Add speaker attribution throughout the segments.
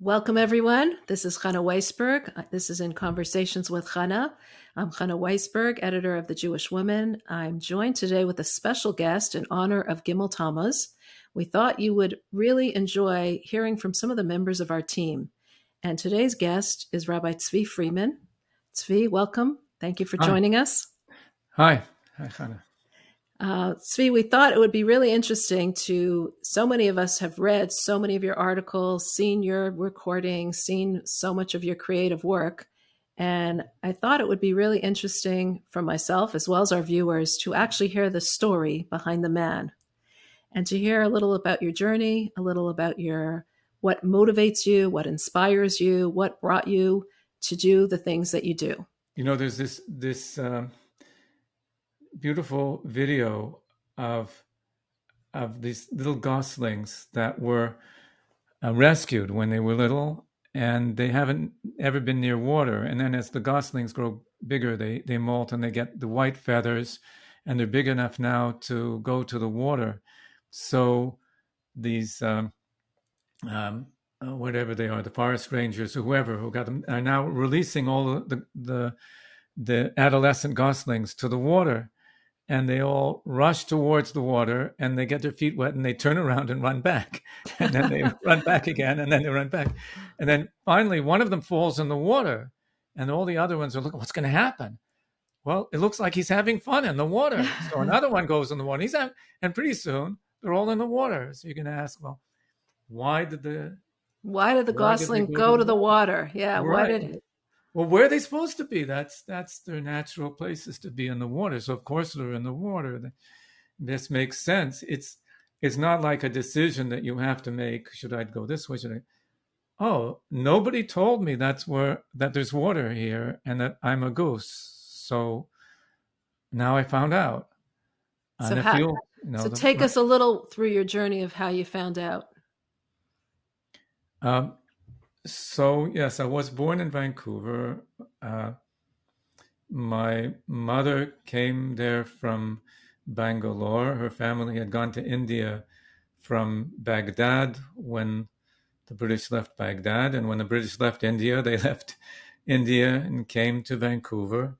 Speaker 1: Welcome, everyone. This is Chana Weisberg. This is in Conversations with Chana. I'm Chana Weisberg, editor of The Jewish Woman. I'm joined today with a special guest in honor of Gimel Tammuz. We thought you would really enjoy hearing from some of the members of our team. And today's guest is Rabbi Tzvi Freeman. Tzvi, welcome. Thank you for
Speaker 2: Hi.
Speaker 1: joining us.
Speaker 2: Hi. Hi, Chana.
Speaker 1: Uh, Tzvi, we thought it would be really interesting to. So many of us have read so many of your articles, seen your recordings, seen so much of your creative work. And I thought it would be really interesting for myself as well as our viewers to actually hear the story behind the man and to hear a little about your journey, a little about your what motivates you, what inspires you, what brought you to do the things that you do.
Speaker 2: You know, there's this this um, beautiful video of of these little goslings that were uh, rescued when they were little, and they haven't ever been near water. And then as the goslings grow bigger, they they molt and they get the white feathers, and they're big enough now to go to the water. So these um, um, uh, whatever they are, the forest rangers or whoever who got them are now releasing all the the the adolescent goslings to the water and they all rush towards the water and they get their feet wet and they turn around and run back. And then they run back again and then they run back. And then finally one of them falls in the water and all the other ones are looking what's going to happen? Well it looks like he's having fun in the water. So another one goes in the water he's having, and pretty soon they're all in the water. So you're going to ask well why did the
Speaker 1: why did the why gosling did go, go, to the water? Yeah right. why did
Speaker 2: well, where are they supposed to be? That's that's their natural places to be in the water. So of course they're in the water. This makes sense. It's it's not like a decision that you have to make. Should I go this way? Should I? Oh, nobody told me that's where that there's water here and that I'm a goose. So now I found out.
Speaker 1: So, how, you know, so the, take us a little through your journey of how you found out.
Speaker 2: Um, so, yes, I was born in Vancouver. Uh, my mother came there from Bangalore. Her family had gone to India from Baghdad when the British left Baghdad. And when the British left India, they left India and came to Vancouver.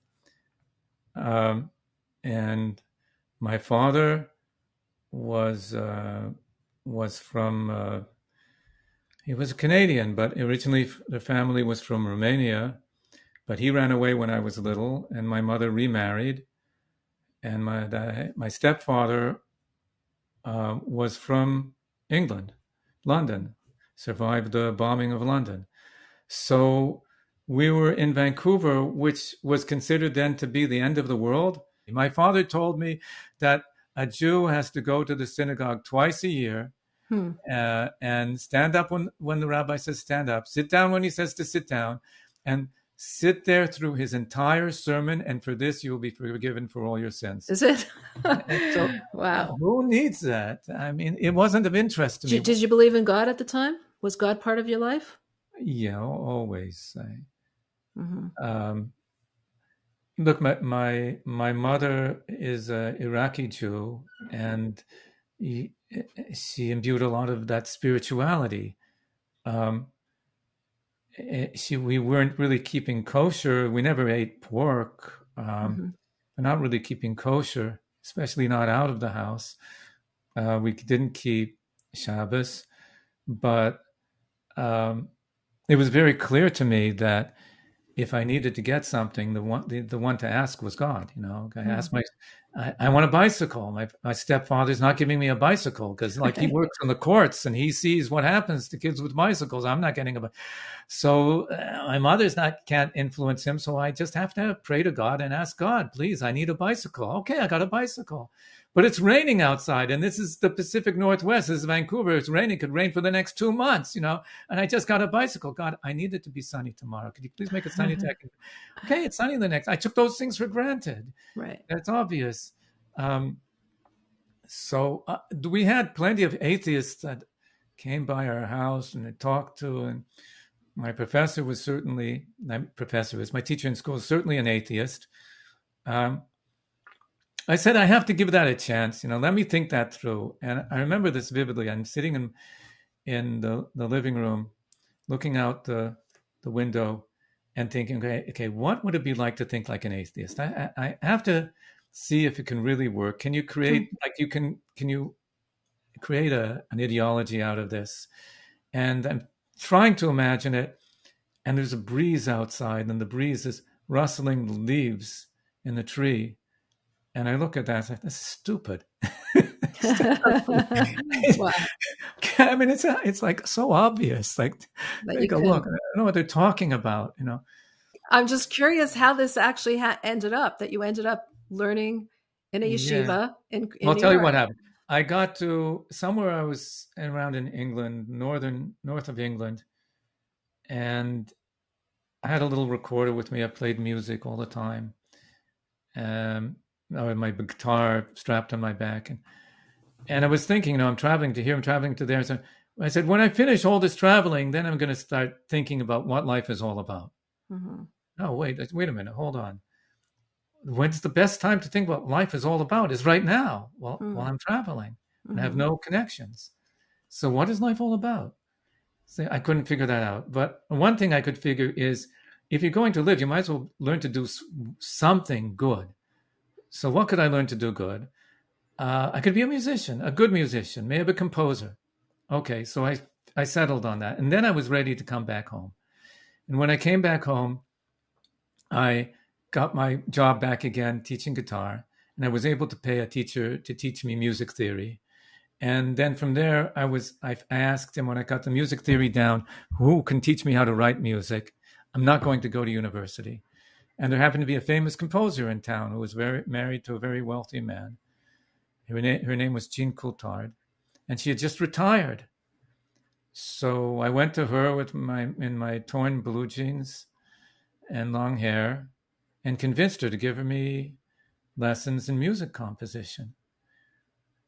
Speaker 2: Um, and my father was uh, was from uh, he was a Canadian, but originally the family was from Romania. But he ran away when I was little, and my mother remarried. And my my stepfather uh, was from England, London, survived the bombing of London. So we were in Vancouver, which was considered then to be the end of the world. My father told me that a Jew has to go to the synagogue twice a year Hmm. Uh, and stand up when, when the rabbi says stand up, sit down when he says to sit down, and sit there through his entire sermon. And for this, you will be forgiven for all your sins.
Speaker 1: Is it? so, wow.
Speaker 2: Who needs that? I mean, it wasn't of interest to
Speaker 1: did,
Speaker 2: me.
Speaker 1: Did you believe in God at the time? Was God part of your life?
Speaker 2: Yeah, always. I, mm-hmm. um, look, my, my my mother is an Iraqi Jew, and he, she imbued a lot of that spirituality. Um, she, we weren't really keeping kosher. We never ate pork. Um, mm-hmm. We're not really keeping kosher, especially not out of the house. Uh, we didn't keep Shabbos, but um, it was very clear to me that if I needed to get something, the one the, the one to ask was God. You know, I mm-hmm. asked my I, I, want a bicycle. My my stepfather's not giving me a bicycle because like he works in the courts and he sees what happens to kids with bicycles. I'm not getting a so uh, my mother's not can't influence him. So I just have to pray to God and ask God, please, I need a bicycle. Okay, I got a bicycle but it's raining outside and this is the pacific northwest. This is vancouver. It's raining. It could rain for the next two months you know? And i just got a bicycle. God i need it to be sunny tomorrow. Could you please make it sunny today? okay it's sunny the next i took those things for granted.
Speaker 1: Right.
Speaker 2: That's obvious. Um, so uh, we had plenty of atheists that came by our house and I talked to, and my professor was certainly my professor was my teacher in school was certainly an atheist. Um, I said I have to give that a chance. You know, let me think that through. And I remember this vividly. I'm sitting in in the, the living room, looking out the the window, and thinking, okay, okay, what would it be like to think like an atheist? I, I, I have to see if it can really work. Can you create mm-hmm. like you can can you create a, an ideology out of this? And I'm trying to imagine it, and there's a breeze outside, and the breeze is rustling the leaves in the tree. And I look at that, like, this is stupid. wow. I mean, it's it's like so obvious. Like, take a look. I don't know what they're talking about. You know.
Speaker 1: I'm just curious how this actually ha- ended up. That you ended up learning in a yeshiva yeah. in, in
Speaker 2: I'll
Speaker 1: New
Speaker 2: tell
Speaker 1: York.
Speaker 2: you what happened. I got to somewhere I was around in England, northern north of England, and I had a little recorder with me. I played music all the time. Um, I had my guitar strapped on my back, and and I was thinking, you know, I'm traveling to here, I'm traveling to there. So I said, when I finish all this traveling, then I'm going to start thinking about what life is all about. Mm-hmm. No, wait, wait a minute, hold on when's the best time to think about life is all about is right now while, mm. while I'm traveling and have mm-hmm. no connections. So what is life all about? See, I couldn't figure that out. But one thing I could figure is if you're going to live, you might as well learn to do something good. So what could I learn to do good? Uh, I could be a musician, a good musician, maybe a composer. Okay, so I I settled on that, and then I was ready to come back home. And when I came back home, I got my job back again teaching guitar, and I was able to pay a teacher to teach me music theory. And then from there, I was I asked him when I got the music theory down, who can teach me how to write music? I'm not going to go to university. And there happened to be a famous composer in town who was very married to a very wealthy man. Her, na- her name was Jean Coulthard, and she had just retired. So I went to her with my in my torn blue jeans and long hair, and convinced her to give me lessons in music composition,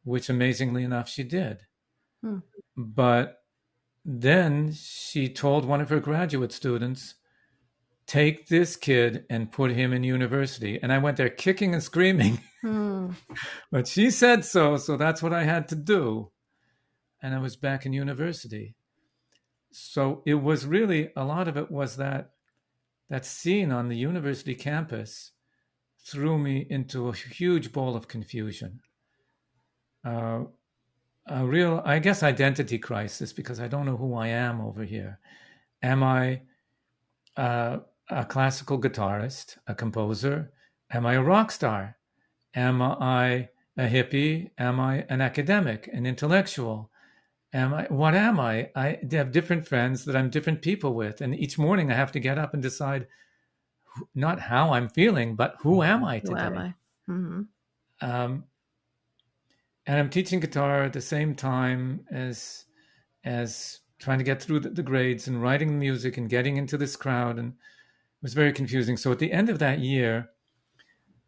Speaker 2: which amazingly enough she did. Hmm. But then she told one of her graduate students, take this kid and put him in university. And I went there kicking and screaming. Hmm. but she said so, so that's what I had to do. And I was back in university. So it was really a lot of it was that that scene on the university campus threw me into a huge ball of confusion. Uh, a real, I guess, identity crisis because I don't know who I am over here. Am I uh, a classical guitarist, a composer? Am I a rock star? Am I a hippie? Am I an academic, an intellectual? am I what am I? I have different friends that I'm different people with, and each morning I have to get up and decide not how I'm feeling, but who am I today? Who am I? Mm-hmm. Um, and I'm teaching guitar at the same time as as trying to get through the, the grades and writing music and getting into this crowd, and was very confusing. So at the end of that year.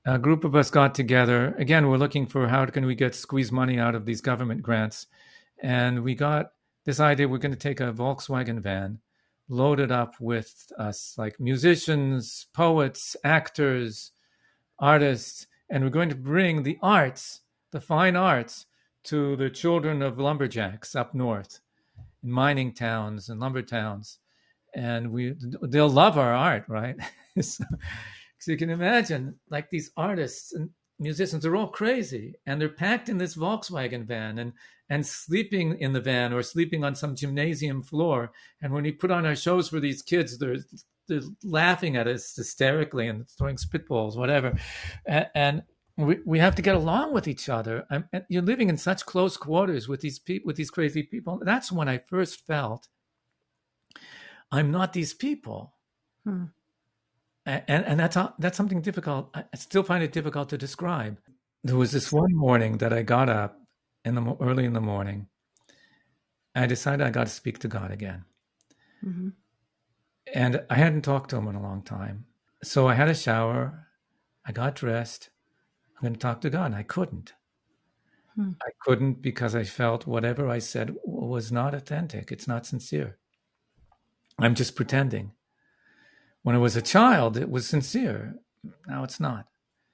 Speaker 2: A group of us got together. Again, we're looking for how can we get squeeze money out of these government grants and we got this idea we're going to take a Volkswagen van, load it up with us like musicians, poets, actors, artists, and we're going to bring the arts, the fine arts, to the children of lumberjacks up north, in mining towns and lumber towns, and we they'll love our art, right? so, so you can imagine, like these artists and musicians are all crazy, and they're packed in this Volkswagen van, and and sleeping in the van or sleeping on some gymnasium floor. And when we put on our shows for these kids, they're they're laughing at us hysterically and throwing spitballs, whatever. And, and we, we have to get along with each other. And you're living in such close quarters with these people, with these crazy people. That's when I first felt I'm not these people. Hmm. And, and that's that's something difficult. I still find it difficult to describe. There was this one morning that I got up in the early in the morning, I decided I got to speak to God again. Mm-hmm. And I hadn't talked to him in a long time. So I had a shower, I got dressed, I'm going to talk to God. And I couldn't.
Speaker 1: Hmm.
Speaker 2: I couldn't because I felt whatever I said was not authentic. It's not sincere. I'm just pretending. When I was a child, it was sincere. Now it's not.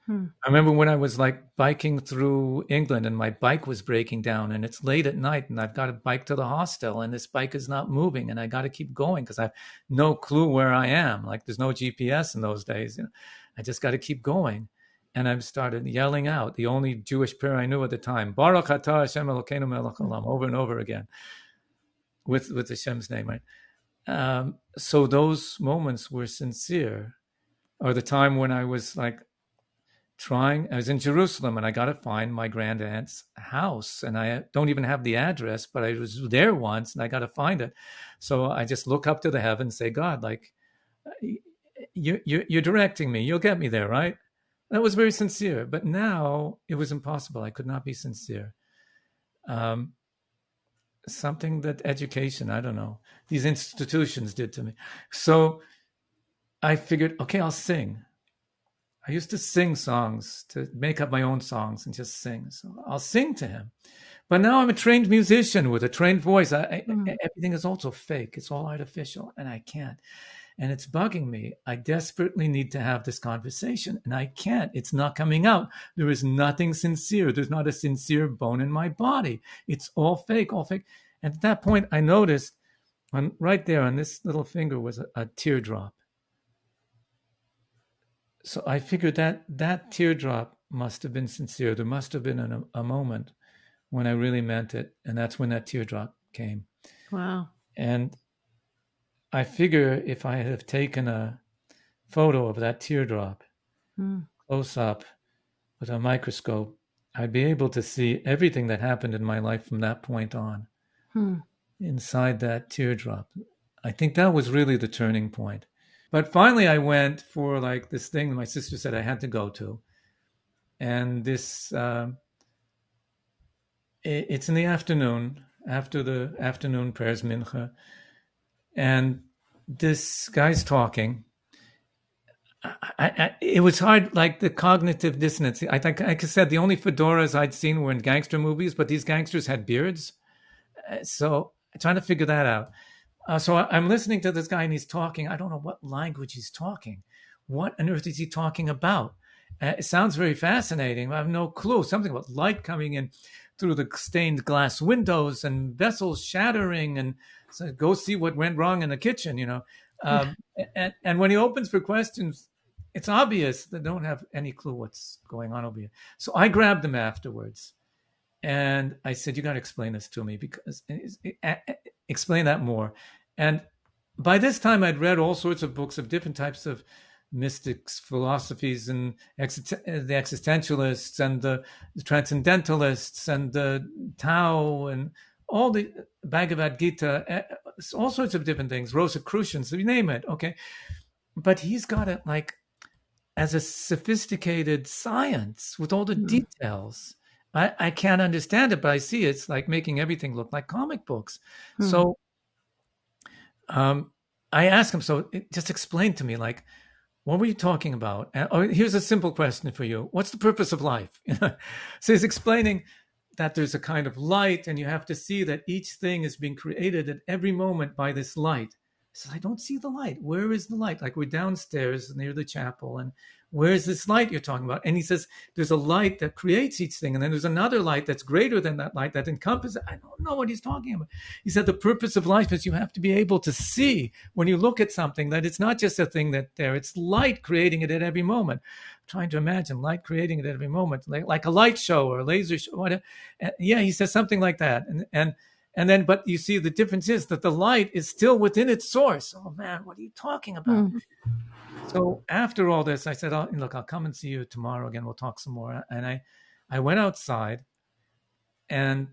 Speaker 1: Hmm.
Speaker 2: I remember when I was like biking through England and my bike was breaking down and it's late at night and I've got to bike to the hostel and this bike is not moving and I got to keep going because I have no clue where I am. Like there's no GPS in those days. You know? I just got to keep going. And I've started yelling out the only Jewish prayer I knew at the time, Baruch atah Hashem Elokeinu melech olam, over and over again with, with Hashem's name, right? Um, so those moments were sincere. Or the time when I was like trying, I was in Jerusalem and I got to find my grand aunt's house. And I don't even have the address, but I was there once and I got to find it. So I just look up to the heavens, say, God, like, you, you, you're directing me. You'll get me there, right? That was very sincere. But now it was impossible. I could not be sincere. Um, something that education, I don't know, these institutions did to me. So I figured, okay, I'll sing. I used to sing songs to make up my own songs and just sing. So I'll sing to him. But now I'm a trained musician with a trained voice. I, mm. I, everything is also fake. It's all artificial, and I can't. And it's bugging me. I desperately need to have this conversation, and I can't. It's not coming out. There is nothing sincere. There's not a sincere bone in my body. It's all fake, all fake. And at that point, I noticed on right there on this little finger was a, a teardrop. So I figured that that teardrop must have been sincere. There must have been a, a moment when I really meant it, and that's when that teardrop came.
Speaker 1: Wow!
Speaker 2: And I figure if I have taken a photo of that teardrop
Speaker 1: hmm.
Speaker 2: close up with a microscope, I'd be able to see everything that happened in my life from that point on
Speaker 1: hmm.
Speaker 2: inside that teardrop. I think that was really the turning point. But finally, I went for like this thing that my sister said I had to go to, and this uh, it, it's in the afternoon after the afternoon prayers mincha, and this guy's talking. I, I, it was hard, like the cognitive dissonance. I think, like I said, the only fedoras I'd seen were in gangster movies, but these gangsters had beards. Uh, so trying to figure that out. Uh, so I'm listening to this guy and he's talking. I don't know what language he's talking. What on earth is he talking about? Uh, it sounds very fascinating. I have no clue. Something about light coming in through the stained glass windows and vessels shattering, and so go see what went wrong in the kitchen. You know, um, and, and when he opens for questions, it's obvious they don't have any clue what's going on over here. So I grabbed them afterwards, and I said, "You got to explain this to me because eh, eh, eh, explain that more." And by this time, I'd read all sorts of books of different types of mystics, philosophies, and the existentialists, and the transcendentalists, and the Tao, and all the Bhagavad Gita, eh, all sorts of different things, Rosicrucians, you name it. Okay. But he's got it like as a sophisticated science with all the mm. details. I, I can't understand it, but I see it's like making everything look like comic books. Mm. So um, I asked him, so just explain to me, like, what were you talking about? Oh, here's a simple question for you. What's the purpose of life? so he's explaining that there's a kind of light, and you have to see that each thing is being created at every moment by this light. He says, I don't see the light. Where is the light? Like we're downstairs near the chapel, and where's this light you're talking about? And he says, there's a light that creates each thing. And then there's another light that's greater than that light that encompasses. I don't know what he's talking about. He said, the purpose of life is you have to be able to see when you look at something that it's not just a thing that there, it's light creating it at every moment. I'm trying to imagine light creating it at every moment, like, like a light show or a laser show. Whatever. Yeah, he says something like that. And, and, and then, but you see, the difference is that the light is still within its source. Oh man, what are you talking about? Mm. So after all this, I said, oh, "Look, I'll come and see you tomorrow again. We'll talk some more." And I, I went outside, and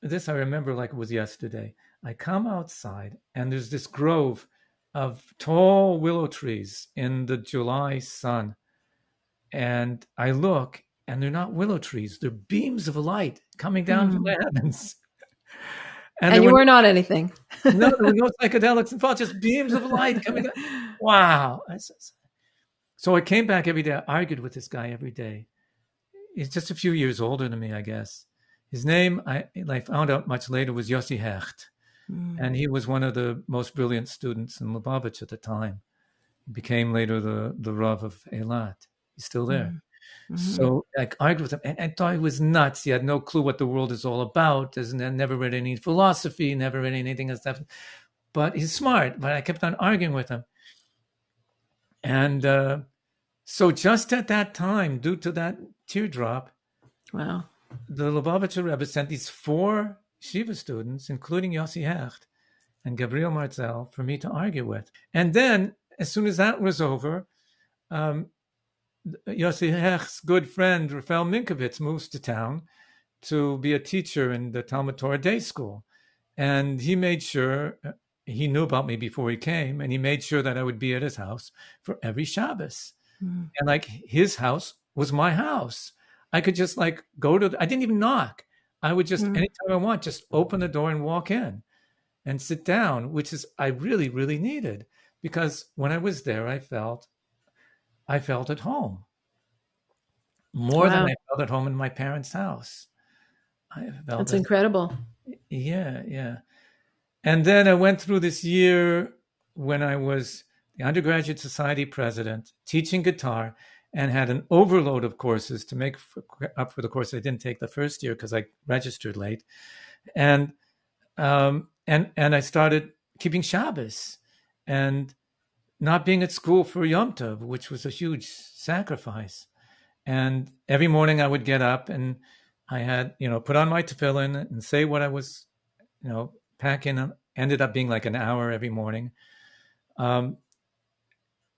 Speaker 2: this I remember like it was yesterday. I come outside, and there's this grove of tall willow trees in the July sun, and I look, and they're not willow trees; they're beams of light coming down mm. from the heavens.
Speaker 1: And, and you were, were not anything.
Speaker 2: no, there were no psychedelics involved, just beams of light coming. Down. Wow. So I came back every day. I argued with this guy every day. he's just a few years older than me, I guess. His name, I, I found out much later, was Yossi Hecht. Mm. And he was one of the most brilliant students in Lubavitch at the time. He became later the, the Rav of Eilat. He's still there. Mm. Mm-hmm. So I argued with him, and I thought he was nuts. He had no clue what the world is all about. Doesn't never read any philosophy, never read anything else. But he's smart. But I kept on arguing with him, and uh, so just at that time, due to that teardrop,
Speaker 1: wow,
Speaker 2: the Lubavitcher Rebbe sent these four Shiva students, including Yossi Hecht and Gabriel Marzel, for me to argue with. And then, as soon as that was over, um, Yossi Hecht's good friend Rafael Minkovitz moves to town to be a teacher in the Talmud Torah day school. And he made sure, he knew about me before he came, and he made sure that I would be at his house for every Shabbos. Mm. And like his house was my house. I could just like go to, the, I didn't even knock. I would just, mm. anytime I want, just open the door and walk in and sit down, which is, I really, really needed because when I was there, I felt I felt at home more wow. than I felt at home in my parents' house.
Speaker 1: That's incredible.
Speaker 2: Yeah, yeah. And then I went through this year when I was the undergraduate society president, teaching guitar, and had an overload of courses to make up for the course I didn't take the first year because I registered late, and um, and and I started keeping Shabbos, and not being at school for Yom Tov, which was a huge sacrifice. And every morning I would get up and I had, you know, put on my tefillin and say what I was, you know, packing. Ended up being like an hour every morning. Um,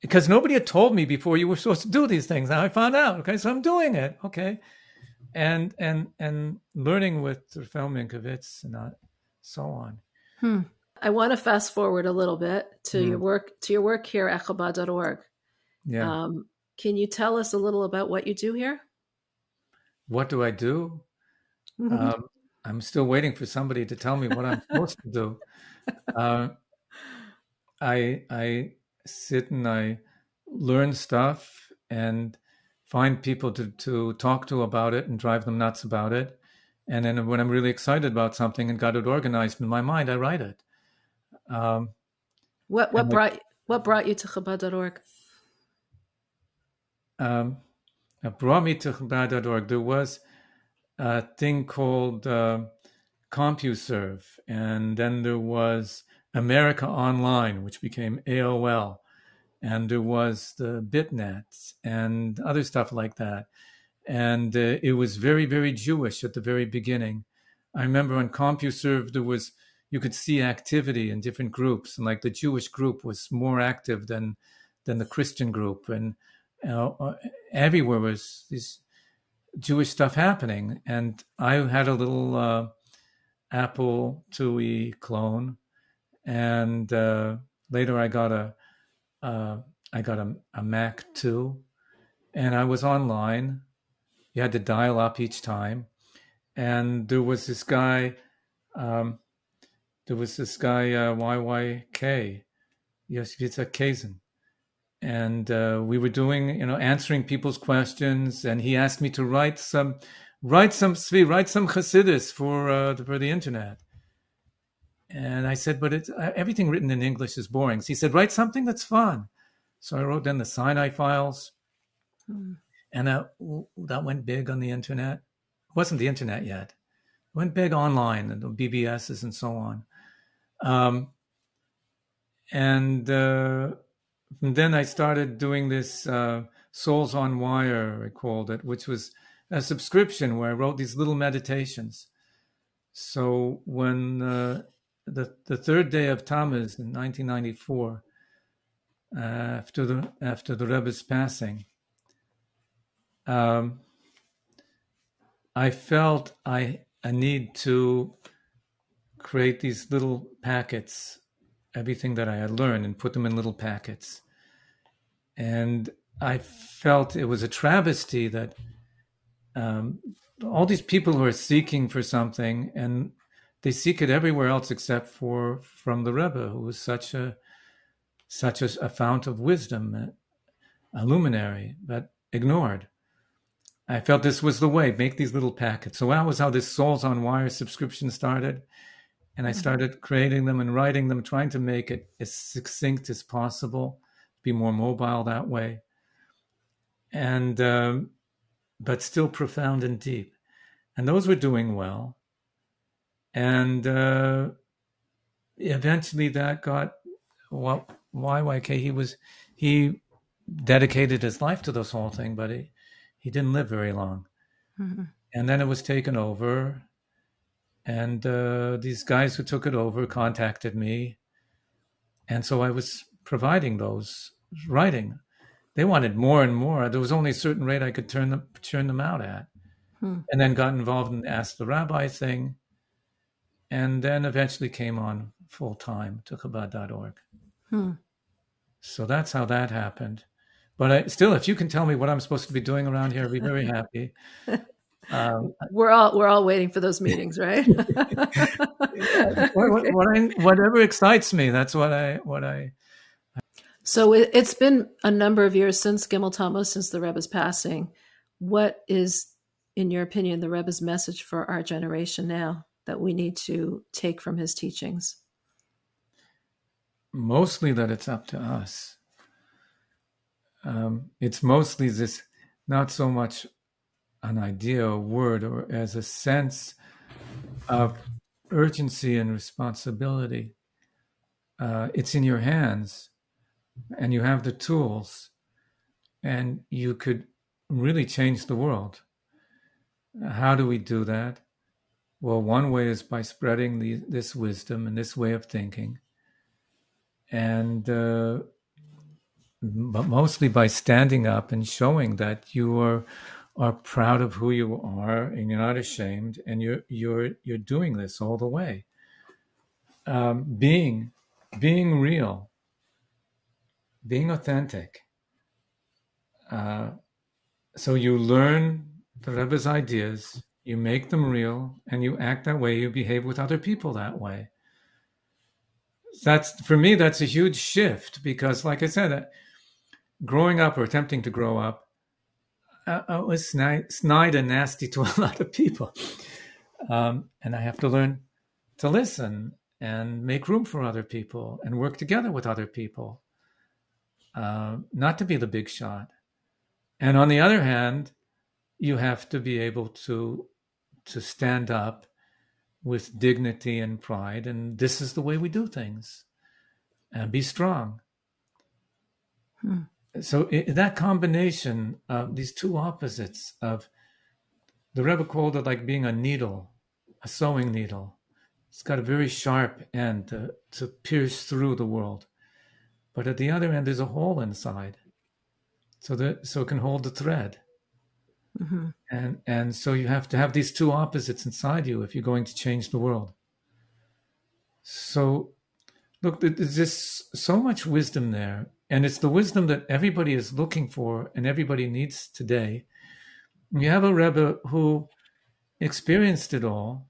Speaker 2: because nobody had told me before you were supposed to do these things. Now I found out. Okay, so I'm doing it. Okay, and and and learning with Rafael Minkovitz and uh, so on.
Speaker 1: Hmm. I want to fast forward a little bit to mm. your work to your work here at Chabad.org.
Speaker 2: Yeah. Um,
Speaker 1: can you tell us a little about what you do here?
Speaker 2: What do I do? Mm-hmm. Um, I'm still waiting for somebody to tell me what I'm supposed to do. Uh, I I sit and I learn stuff and find people to to talk to about it and drive them nuts about it. And then when I'm really excited about something and got it organized in my mind, I write it. Um,
Speaker 1: what what brought what brought you to Chabad.org?
Speaker 2: Um, brought me to Chabad.org. There was a thing called uh, CompuServe, and then there was America Online, which became AOL, and there was the BitNet and other stuff like that. And uh, it was very, very Jewish at the very beginning. I remember on CompuServe there was you could see activity in different groups, and like the Jewish group was more active than than the Christian group, and uh, everywhere was this Jewish stuff happening. And I had a little uh, Apple IIe clone, and uh, later I got a uh, I got a, a Mac too, and I was online. You had to dial up each time, and there was this guy. Um, there was this guy uh, YYK, Yitzhak Kazin, and uh, we were doing, you know, answering people's questions, and he asked me to write some, write some tzvi, write some Chassidus for uh, the, for the internet. And I said, but it's, uh, everything written in English is boring. So he said, write something that's fun. So I wrote down the Sinai files, hmm. and that that went big on the internet. It wasn't the internet yet. It went big online and the BBSs and so on. Um, and uh, then I started doing this uh, Souls on Wire, I called it, which was a subscription where I wrote these little meditations. So when uh, the the third day of Tammuz in 1994, uh, after the after the Rebbe's passing, um, I felt I a need to create these little packets, everything that I had learned, and put them in little packets. And I felt it was a travesty that um, all these people who are seeking for something, and they seek it everywhere else except for from the Rebbe, who was such a such a, a fount of wisdom, a luminary, but ignored. I felt this was the way. Make these little packets. So that was how this Souls on Wire subscription started, and I mm-hmm. started creating them and writing them, trying to make it as succinct as possible, be more mobile that way, and um, but still profound and deep. And those were doing well, and uh, eventually that got well. YYK he was he dedicated his life to this whole thing, but he he didn't live very long. Mm-hmm. And then it was taken over, and uh, these guys who took it over contacted me, and so I was providing those writing. They wanted more and more. There was only a certain rate I could turn them turn them out at, hmm. and then got involved in Ask the Rabbi thing, and then eventually came on full time to Chabad.org. Hmm. So that's how that happened. But I, still, if you can tell me what I'm supposed to be doing around here, I'll be very happy.
Speaker 1: Um, we're all we're all waiting for those meetings, right?
Speaker 2: yeah, what, what I, whatever excites me, that's what I what I.
Speaker 1: So it, has been a number of years since Gimel Tammuz, since the Rebbe's passing. What is, in your opinion, the Rebbe's message for our generation now that we need to take from his teachings?
Speaker 2: Mostly that it's up to us um, it's mostly this not so much an idea a word or as a sense of urgency and responsibility. Uh, it's in your hands and you have the tools and you could really change the world. How do we do that? Well, one way is by spreading the, this wisdom and this way of thinking. And uh, but mostly by standing up and showing that you are are proud of who you are and you're not ashamed and you're you're you're doing this all the way. Um, being being real, being authentic. Uh, so you learn the Rebbe's ideas, you make them real, and you act that way. You behave with other people that way. That's for me. That's a huge shift because, like I said, growing up or attempting to grow up, uh, I was snide, snide, and nasty to a lot of people. Um, and I have to learn to listen and make room for other people and work together with other people, uh, not to be the big shot. And on the other hand, you have to be able to to stand up with dignity and pride, and this is the way we do things, and be strong. Hmm so it, that combination of these two opposites of the Rebbe called it like being a needle, a sewing needle. It's got a very sharp end to, to pierce through the world, but at the other end there's a hole inside, so that so it can hold the thread. Mm-hmm. And and so you have to have these two opposites inside you if you're going to change the world. So, look, there's just so much wisdom there and it's the wisdom that everybody is looking for and everybody needs today. You have a Rebbe who experienced it all.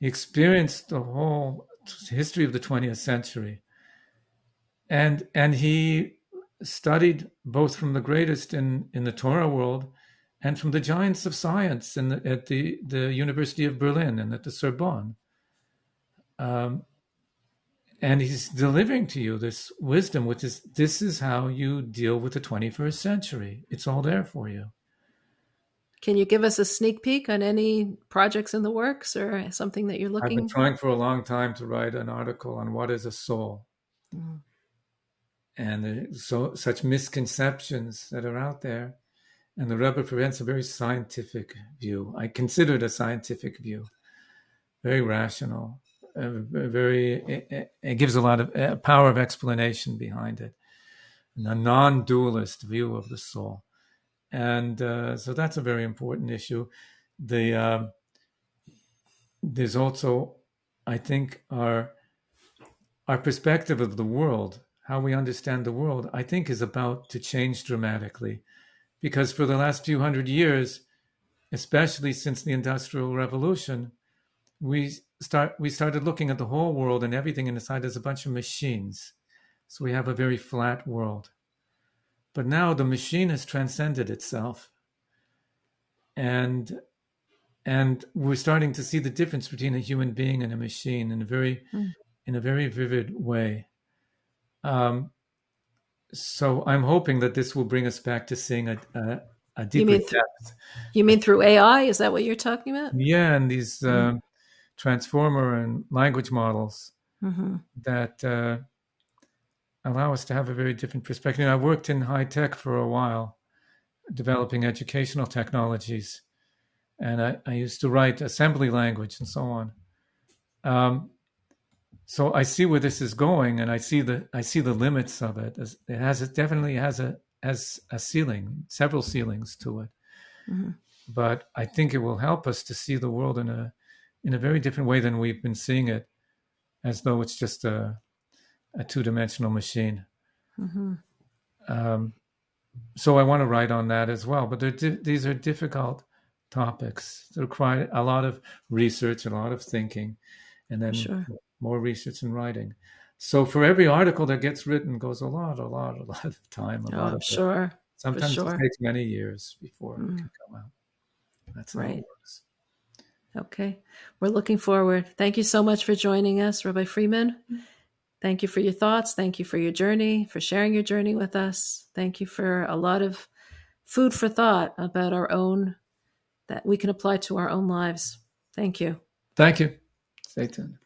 Speaker 2: He experienced the whole history of the 20th century. And, and he studied both from the greatest in, in the Torah world and from the giants of science in the, at the, the University of Berlin and at the Sorbonne. Um, and he's delivering to you this wisdom which is this is how you deal with the 21st century. It's all there for you.
Speaker 1: Can you give us a sneak peek on any projects in the works or something that you're looking
Speaker 2: i've been trying for a long time to write an article on what is a soul. Mm. and so such misconceptions that are out there. And the Rebbe presents a very scientific view. I consider it a scientific view, very rational very it, it, gives a lot of power of explanation behind it. A non-dualist view of the soul. And uh, so that's a very important issue. The uh, there's also i think our our perspective of the world how we understand the world i think is about to change dramatically. Because for the last few hundred years especially since the industrial revolution we start we started looking at the whole world and everything inside as a bunch of machines. So we have a very flat world. But now the machine has transcended itself. and and we're starting to see the difference between a human being and a machine in a very mm. in a very vivid way. Um, so I'm hoping that this will bring us back to seeing a, a, a deeper
Speaker 1: you
Speaker 2: mean depth.
Speaker 1: you mean through AI? Is that what you're talking about?
Speaker 2: Yeah, and these mm-hmm. uh, transformer and language models mm-hmm. that uh, allow us to have a very different perspective. I worked in high tech for a while, developing educational technologies, and I, I used to write assembly language and so on. Um, so I see where this is going, and I see the I see the limits of it. It has it definitely has a has a ceiling, several ceilings to it. Mm-hmm. But I think it will help us to see the world in a in a very different way than we've been seeing it, as though it's just a a two dimensional machine. Mm-hmm. Um, so I want to write on that as well. But di- these are difficult topics. They require a lot of research, a lot of thinking, and then sure. more research and writing. So for every article that gets written goes a lot, a lot, a lot of time. A
Speaker 1: oh, lot of sure. It.
Speaker 2: Sometimes
Speaker 1: sure.
Speaker 2: it takes many years before mm. it can come out. That's right.
Speaker 1: Okay. We're looking forward. Thank you so much for joining us, Rabbi Freeman. Thank you for your thoughts. Thank you for your journey, for sharing your journey with us. Thank you for a lot of food for thought about our own that we can apply to our own lives. Thank you.
Speaker 2: Thank you. Stay tuned.